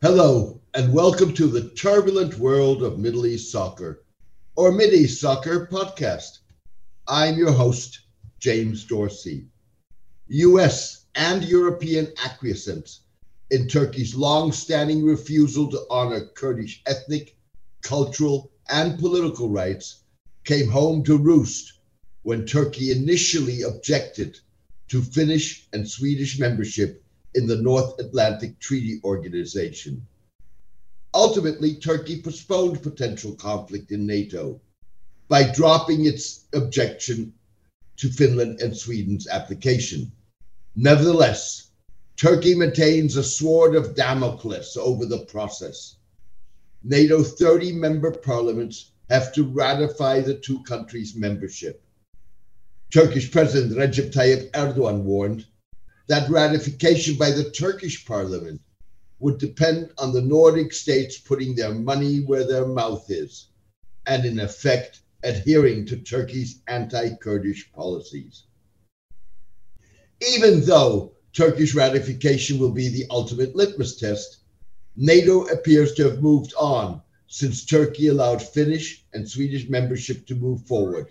Hello, and welcome to the turbulent world of Middle East soccer, or Middle East Soccer podcast. I'm your host, James Dorsey. US and European acquiescence in Turkey's long standing refusal to honor Kurdish ethnic, cultural, and political rights came home to roost when Turkey initially objected to Finnish and Swedish membership in the North Atlantic Treaty Organization. Ultimately, Turkey postponed potential conflict in NATO by dropping its objection to Finland and Sweden's application. Nevertheless, Turkey maintains a sword of Damocles over the process. NATO 30 member parliaments have to ratify the two countries' membership. Turkish President Recep Tayyip Erdogan warned that ratification by the Turkish parliament would depend on the Nordic states putting their money where their mouth is and, in effect, adhering to Turkey's anti Kurdish policies. Even though Turkish ratification will be the ultimate litmus test, NATO appears to have moved on since Turkey allowed Finnish and Swedish membership to move forward.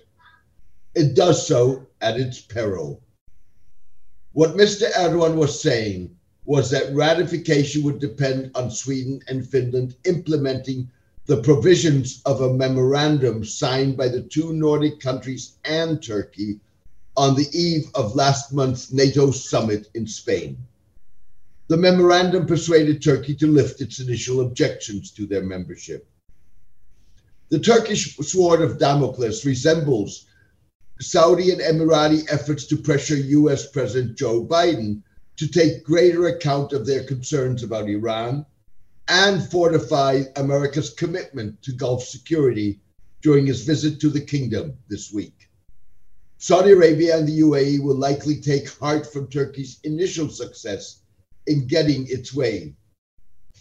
It does so at its peril. What Mr. Erdogan was saying was that ratification would depend on Sweden and Finland implementing the provisions of a memorandum signed by the two Nordic countries and Turkey on the eve of last month's NATO summit in Spain. The memorandum persuaded Turkey to lift its initial objections to their membership. The Turkish sword of Damocles resembles Saudi and Emirati efforts to pressure US President Joe Biden to take greater account of their concerns about Iran and fortify America's commitment to Gulf security during his visit to the kingdom this week. Saudi Arabia and the UAE will likely take heart from Turkey's initial success in getting its way,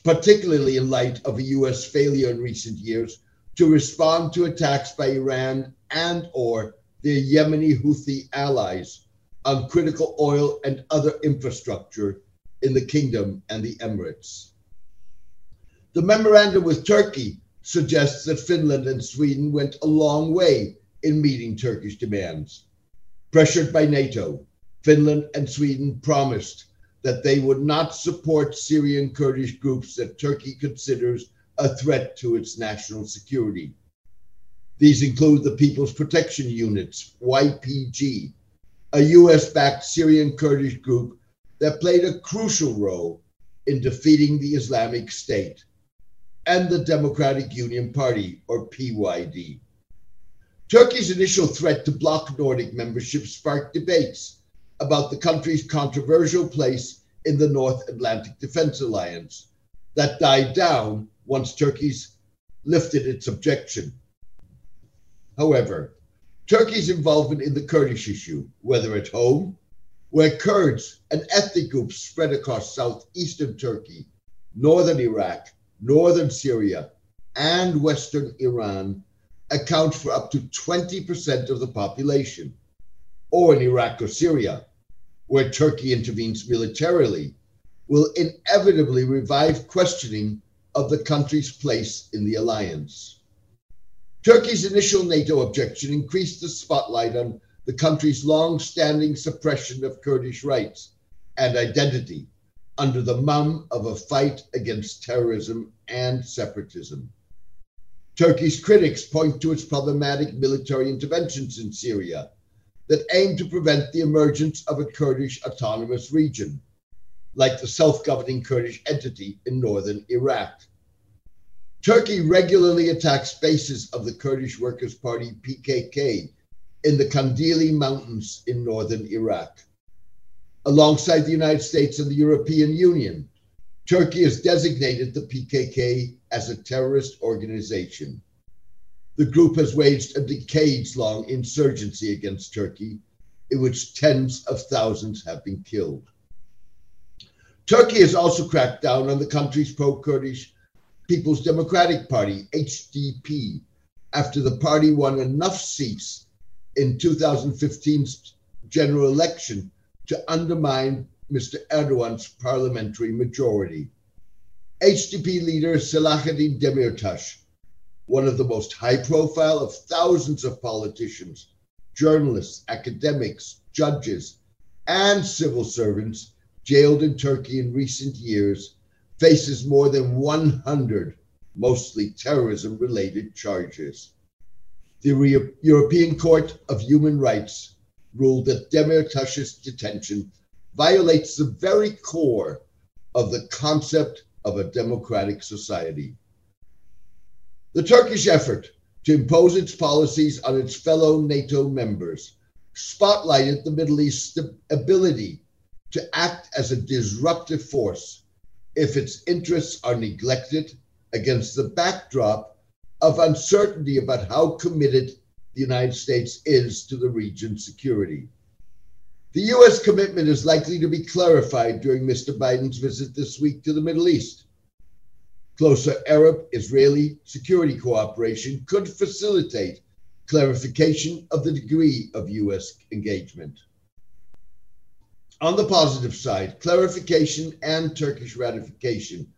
particularly in light of a US failure in recent years to respond to attacks by Iran and or their Yemeni Houthi allies on critical oil and other infrastructure in the kingdom and the Emirates. The memorandum with Turkey suggests that Finland and Sweden went a long way in meeting Turkish demands. Pressured by NATO, Finland and Sweden promised that they would not support Syrian Kurdish groups that Turkey considers a threat to its national security. These include the People's Protection Units, YPG, a US backed Syrian Kurdish group that played a crucial role in defeating the Islamic State, and the Democratic Union Party, or PYD. Turkey's initial threat to block Nordic membership sparked debates about the country's controversial place in the North Atlantic Defense Alliance that died down once Turkey's lifted its objection. However, Turkey's involvement in the Kurdish issue, whether at home, where Kurds, an ethnic group spread across southeastern Turkey, northern Iraq, northern Syria, and western Iran, account for up to 20% of the population, or in Iraq or Syria, where Turkey intervenes militarily, will inevitably revive questioning of the country's place in the alliance. Turkey's initial NATO objection increased the spotlight on the country's long standing suppression of Kurdish rights and identity under the mum of a fight against terrorism and separatism. Turkey's critics point to its problematic military interventions in Syria that aim to prevent the emergence of a Kurdish autonomous region, like the self governing Kurdish entity in northern Iraq. Turkey regularly attacks bases of the Kurdish Workers' Party PKK in the Kandili Mountains in northern Iraq. Alongside the United States and the European Union, Turkey has designated the PKK as a terrorist organization. The group has waged a decades long insurgency against Turkey, in which tens of thousands have been killed. Turkey has also cracked down on the country's pro Kurdish People's Democratic Party, HDP, after the party won enough seats in 2015's general election to undermine Mr. Erdogan's parliamentary majority. HDP leader Selahattin Demirtas, one of the most high profile of thousands of politicians, journalists, academics, judges, and civil servants jailed in Turkey in recent years, faces more than 100 mostly terrorism related charges. The Re- European Court of Human Rights ruled that Demirtas's detention violates the very core of the concept of a democratic society. The Turkish effort to impose its policies on its fellow NATO members spotlighted the Middle East's ability to act as a disruptive force if its interests are neglected against the backdrop of uncertainty about how committed the United States is to the region's security. The U.S. commitment is likely to be clarified during Mr. Biden's visit this week to the Middle East. Closer Arab Israeli security cooperation could facilitate clarification of the degree of U.S. engagement. On the positive side, clarification and Turkish ratification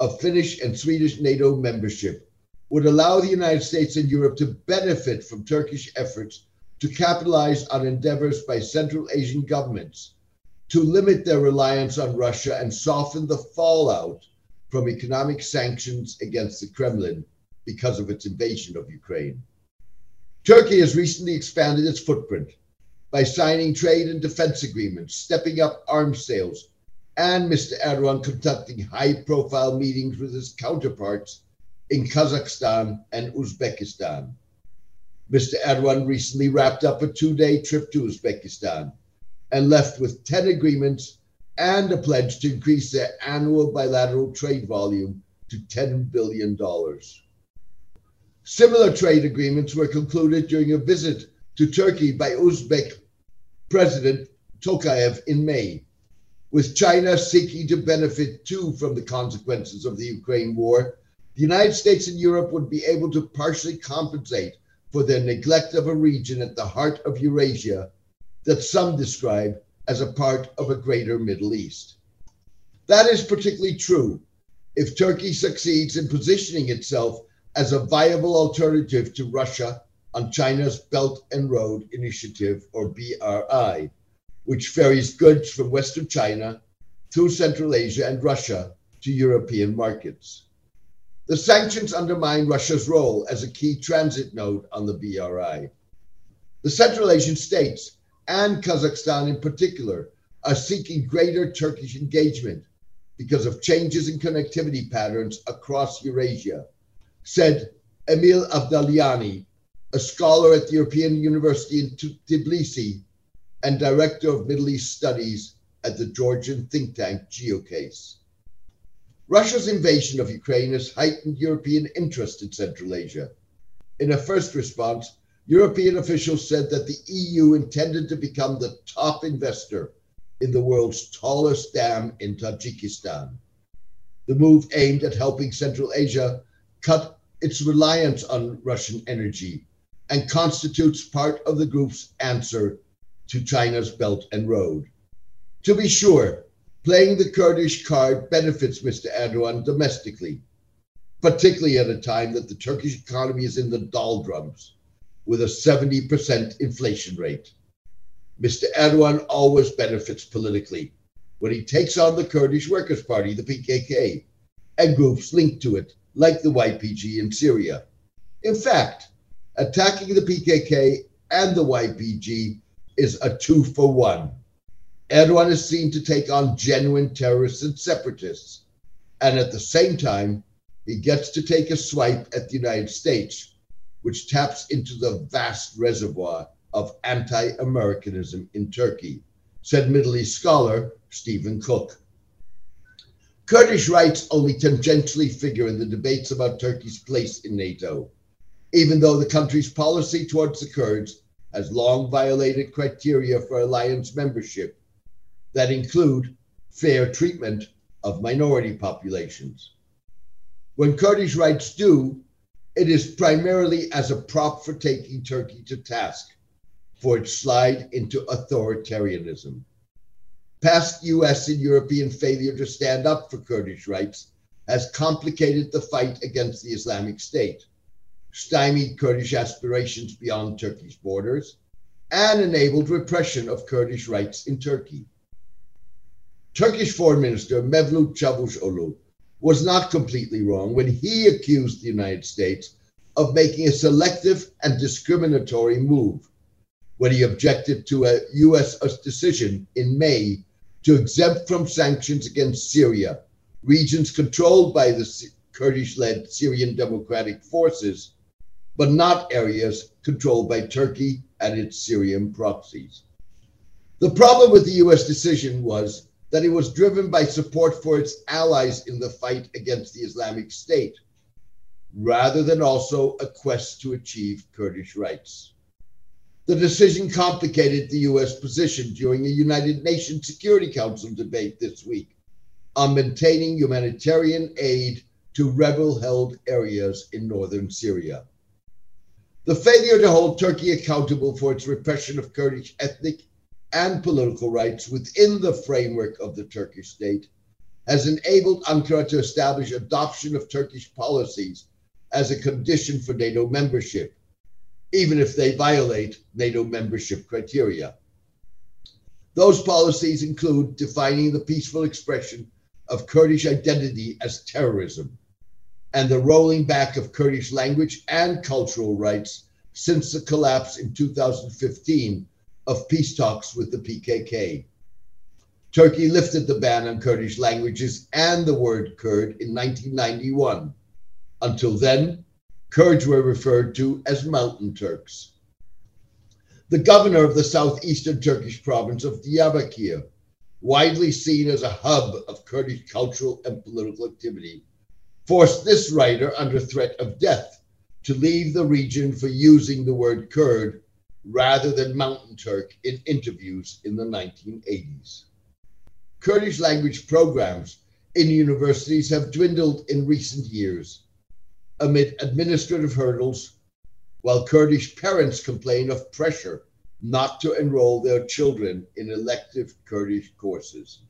of Finnish and Swedish NATO membership would allow the United States and Europe to benefit from Turkish efforts to capitalize on endeavors by Central Asian governments to limit their reliance on Russia and soften the fallout from economic sanctions against the Kremlin because of its invasion of Ukraine. Turkey has recently expanded its footprint by signing trade and defense agreements, stepping up arms sales, and Mr. Erdogan conducting high profile meetings with his counterparts in Kazakhstan and Uzbekistan. Mr. Erdogan recently wrapped up a two day trip to Uzbekistan and left with 10 agreements and a pledge to increase their annual bilateral trade volume to $10 billion. Similar trade agreements were concluded during a visit to Turkey by Uzbek President Tokayev in May with China seeking to benefit too from the consequences of the Ukraine war, the United States and Europe would be able to partially compensate for their neglect of a region at the heart of Eurasia that some describe as a part of a greater Middle East. That is particularly true if Turkey succeeds in positioning itself as a viable alternative to Russia on China's Belt and Road Initiative, or BRI, which ferries goods from Western China through Central Asia and Russia to European markets. The sanctions undermine Russia's role as a key transit node on the BRI. The Central Asian states, and Kazakhstan in particular, are seeking greater Turkish engagement because of changes in connectivity patterns across Eurasia, said Emil Avdaliani, a scholar at the European University in Tbilisi and Director of Middle East Studies at the Georgian think tank GeoCase. Russia's invasion of Ukraine has heightened European interest in Central Asia. In a first response, European officials said that the EU intended to become the top investor in the world's tallest dam in Tajikistan. The move aimed at helping Central Asia cut its reliance on Russian energy and constitutes part of the group's answer to China's Belt and Road. To be sure, playing the Kurdish card benefits Mr. Erdogan domestically, particularly at a time that the Turkish economy is in the doldrums with a 70% inflation rate. Mr. Erdogan always benefits politically when he takes on the Kurdish Workers' Party, the PKK, and groups linked to it, like the YPG in Syria. In fact, attacking the PKK and the YPG is a two for one. Erdogan is seen to take on genuine terrorists and separatists. And at the same time, he gets to take a swipe at the United States, which taps into the vast reservoir of anti Americanism in Turkey, said Middle East scholar Stephen Cook. Kurdish rights only tangentially figure in the debates about Turkey's place in NATO, even though the country's policy towards the Kurds has long violated criteria for alliance membership that include fair treatment of minority populations. When Kurdish rights do, it is primarily as a prop for taking Turkey to task for its slide into authoritarianism. Past US and European failure to stand up for Kurdish rights has complicated the fight against the Islamic State, stymied Kurdish aspirations beyond Turkey's borders, and enabled repression of Kurdish rights in Turkey. Turkish Foreign Minister Mevlut Çavuşoğlu was not completely wrong when he accused the United States of making a selective and discriminatory move when he objected to a U.S. decision in May to exempt from sanctions against Syria regions controlled by the Kurdish led Syrian Democratic Forces, but not areas controlled by Turkey and its Syrian proxies. The problem with the US decision was that it was driven by support for its allies in the fight against the Islamic State, rather than also a quest to achieve Kurdish rights. The decision complicated the US position during a United Nations Security Council debate this week on maintaining humanitarian aid to rebel held areas in northern Syria. The failure to hold Turkey accountable for its repression of Kurdish ethnic and political rights within the framework of the Turkish state has enabled Ankara to establish adoption of Turkish policies as a condition for NATO membership, even if they violate NATO membership criteria. Those policies include defining the peaceful expression of Kurdish identity as terrorism and the rolling back of Kurdish language and cultural rights since the collapse in 2015 of peace talks with the PKK. Turkey lifted the ban on Kurdish languages and the word Kurd in 1991. Until then, Kurds were referred to as Mountain Turks. The governor of the southeastern Turkish province of Diyarbakir widely seen as a hub of Kurdish cultural and political activity, forced this writer under threat of death to leave the region for using the word Kurd rather than Mountain Turk in interviews in the 1980s. Kurdish language programs in universities have dwindled in recent years amid administrative hurdles, while Kurdish parents complain of pressure not to enroll their children in elective Kurdish courses.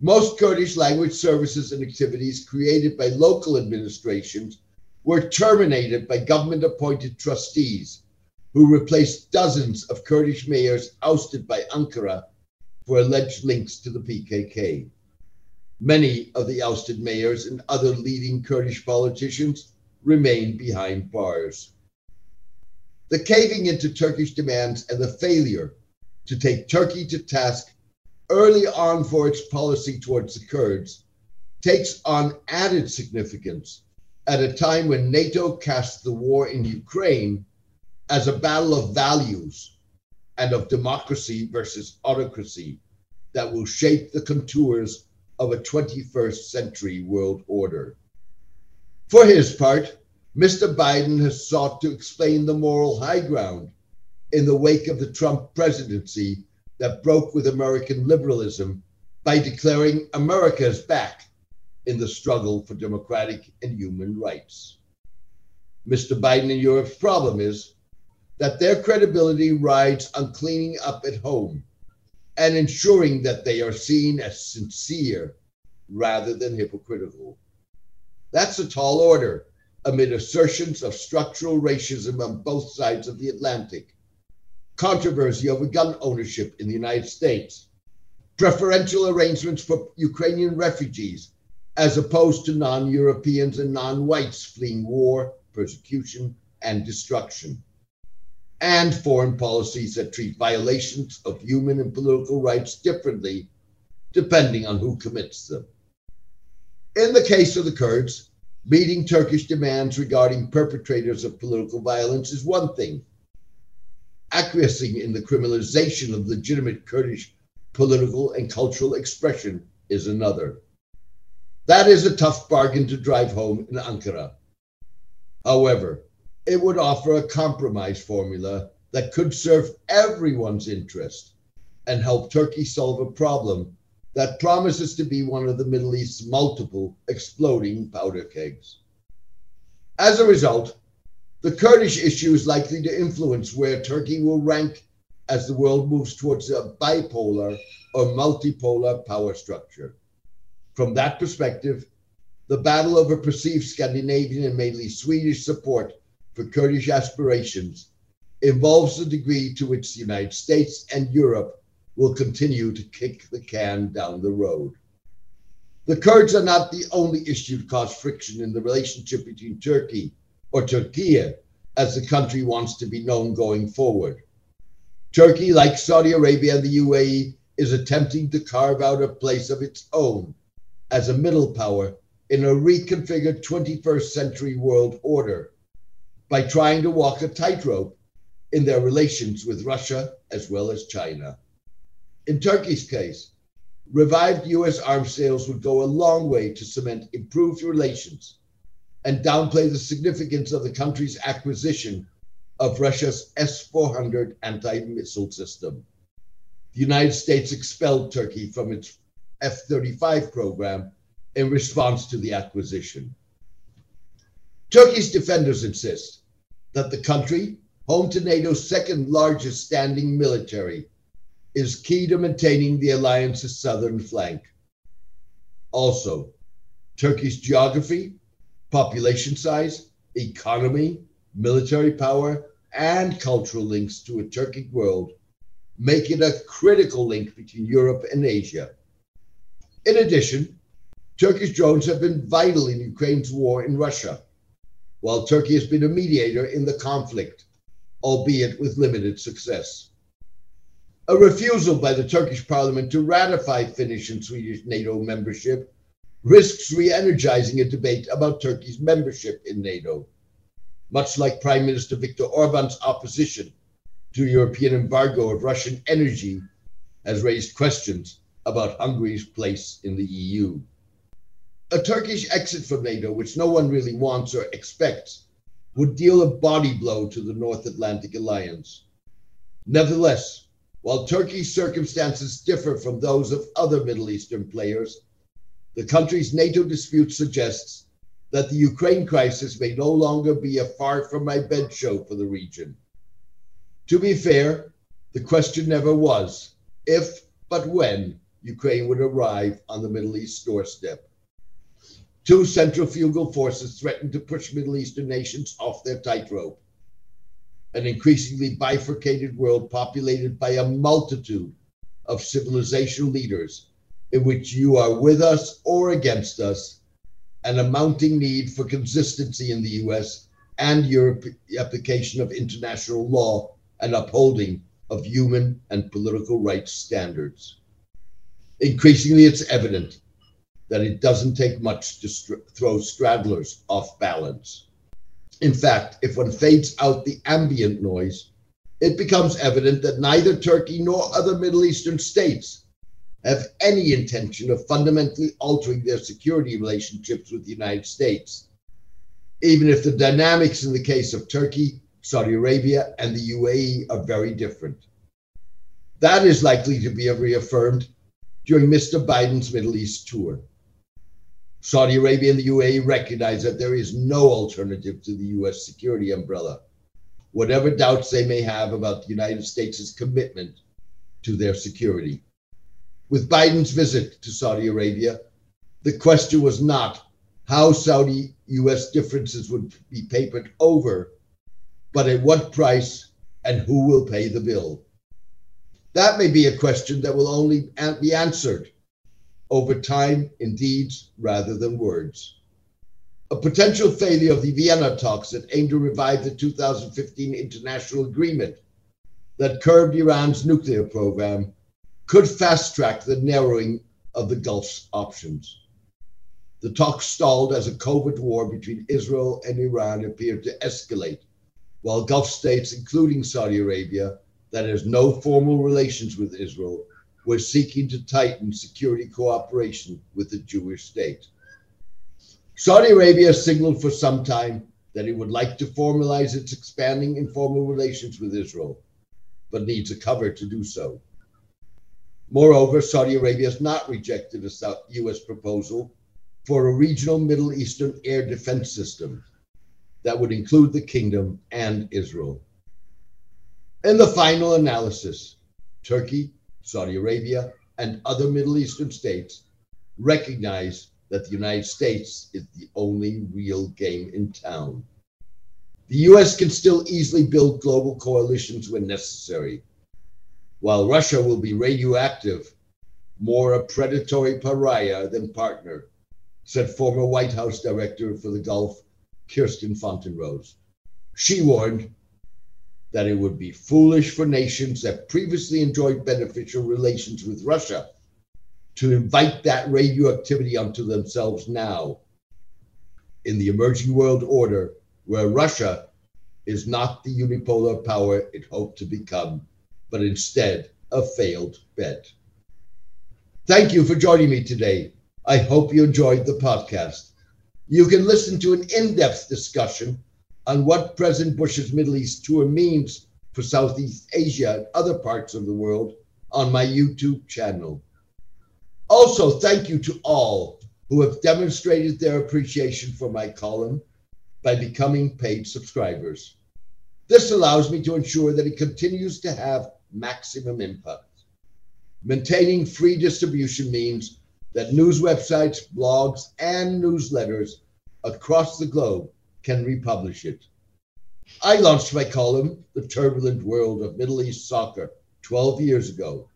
Most Kurdish language services and activities created by local administrations were terminated by government appointed trustees who replaced dozens of Kurdish mayors ousted by Ankara for alleged links to the PKK. Many of the ousted mayors and other leading Kurdish politicians remain behind bars. The caving into Turkish demands and the failure to take Turkey to task early on for its policy towards the Kurds takes on added significance at a time when NATO casts the war in Ukraine as a battle of values and of democracy versus autocracy that will shape the contours of a 21st century world order. For his part, Mr. Biden has sought to explain the moral high ground in the wake of the Trump presidency that broke with American liberalism by declaring America's back in the struggle for democratic and human rights. Mr. Biden and Europe's problem is that their credibility rides on cleaning up at home and ensuring that they are seen as sincere rather than hypocritical. That's a tall order amid assertions of structural racism on both sides of the Atlantic, controversy over gun ownership in the United States, preferential arrangements for Ukrainian refugees as opposed to non Europeans and non whites fleeing war, persecution, and destruction, and foreign policies that treat violations of human and political rights differently depending on who commits them. In the case of the Kurds, Meeting Turkish demands regarding perpetrators of political violence is one thing. Acquiescing in the criminalization of legitimate Kurdish political and cultural expression is another. That is a tough bargain to drive home in Ankara. However, it would offer a compromise formula that could serve everyone's interest and help Turkey solve a problem that promises to be one of the Middle East's multiple exploding powder kegs. As a result, the Kurdish issue is likely to influence where Turkey will rank as the world moves towards a bipolar or multipolar power structure. From that perspective, the battle over perceived Scandinavian and mainly Swedish support for Kurdish aspirations involves the degree to which the United States and Europe will continue to kick the can down the road. The Kurds are not the only issue to cause friction in the relationship between Turkey or Türkiye as the country wants to be known going forward. Turkey, like Saudi Arabia and the UAE, is attempting to carve out a place of its own as a middle power in a reconfigured 21st century world order by trying to walk a tightrope in their relations with Russia as well as China. In Turkey's case, revived US arms sales would go a long way to cement improved relations and downplay the significance of the country's acquisition of Russia's S 400 anti missile system. The United States expelled Turkey from its F 35 program in response to the acquisition. Turkey's defenders insist that the country, home to NATO's second largest standing military, is key to maintaining the alliance's southern flank. Also, Turkey's geography, population size, economy, military power, and cultural links to a Turkic world make it a critical link between Europe and Asia. In addition, Turkish drones have been vital in Ukraine's war in Russia, while Turkey has been a mediator in the conflict, albeit with limited success. A refusal by the Turkish parliament to ratify Finnish and Swedish NATO membership risks re energizing a debate about Turkey's membership in NATO, much like Prime Minister Viktor Orban's opposition to European embargo of Russian energy has raised questions about Hungary's place in the EU. A Turkish exit from NATO, which no one really wants or expects, would deal a body blow to the North Atlantic Alliance. Nevertheless, while Turkey's circumstances differ from those of other Middle Eastern players, the country's NATO dispute suggests that the Ukraine crisis may no longer be a far from my bed show for the region. To be fair, the question never was if, but when, Ukraine would arrive on the Middle East doorstep. Two centrifugal forces threaten to push Middle Eastern nations off their tightrope. An increasingly bifurcated world populated by a multitude of civilizational leaders, in which you are with us or against us, and a mounting need for consistency in the US and Europe application of international law and upholding of human and political rights standards. Increasingly, it's evident that it doesn't take much to st- throw straddlers off balance. In fact, if one fades out the ambient noise, it becomes evident that neither Turkey nor other Middle Eastern states have any intention of fundamentally altering their security relationships with the United States, even if the dynamics in the case of Turkey, Saudi Arabia, and the UAE are very different. That is likely to be reaffirmed during Mr. Biden's Middle East tour. Saudi Arabia and the UAE recognize that there is no alternative to the US security umbrella, whatever doubts they may have about the United States' commitment to their security. With Biden's visit to Saudi Arabia, the question was not how Saudi US differences would be papered over, but at what price and who will pay the bill. That may be a question that will only be answered over time in deeds rather than words. A potential failure of the Vienna talks that aimed to revive the 2015 international agreement that curbed Iran's nuclear program could fast track the narrowing of the Gulf's options. The talks stalled as a covert war between Israel and Iran appeared to escalate, while Gulf states, including Saudi Arabia, that has no formal relations with Israel, were seeking to tighten security cooperation with the Jewish state. Saudi Arabia signaled for some time that it would like to formalize its expanding informal relations with Israel, but needs a cover to do so. Moreover, Saudi Arabia has not rejected a U.S. proposal for a regional Middle Eastern air defense system that would include the kingdom and Israel. In the final analysis, Turkey Saudi Arabia, and other Middle Eastern states recognize that the United States is the only real game in town. The US can still easily build global coalitions when necessary, while Russia will be radioactive, more a predatory pariah than partner, said former White House Director for the Gulf, Kirsten Fontenrose. She warned that it would be foolish for nations that previously enjoyed beneficial relations with Russia to invite that radioactivity onto themselves now. In the emerging world order, where Russia is not the unipolar power it hoped to become, but instead a failed bet. Thank you for joining me today. I hope you enjoyed the podcast. You can listen to an in depth discussion on what President Bush's Middle East tour means for Southeast Asia and other parts of the world on my YouTube channel. Also, thank you to all who have demonstrated their appreciation for my column by becoming paid subscribers. This allows me to ensure that it continues to have maximum impact. Maintaining free distribution means that news websites, blogs, and newsletters across the globe can republish it. I launched my column, The Turbulent World of Middle East Soccer, 12 years ago.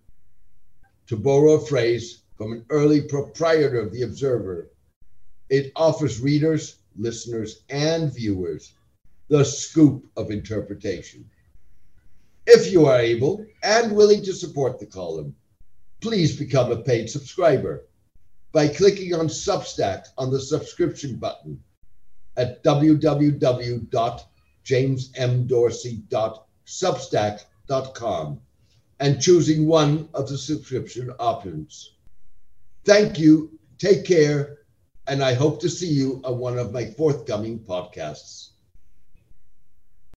To borrow a phrase from an early proprietor of The Observer, it offers readers, listeners, and viewers the scoop of interpretation. If you are able and willing to support the column, please become a paid subscriber by clicking on Substack on the subscription button at www.jamesmdorsey.substack.com and choosing one of the subscription options. Thank you, take care, and I hope to see you on one of my forthcoming podcasts.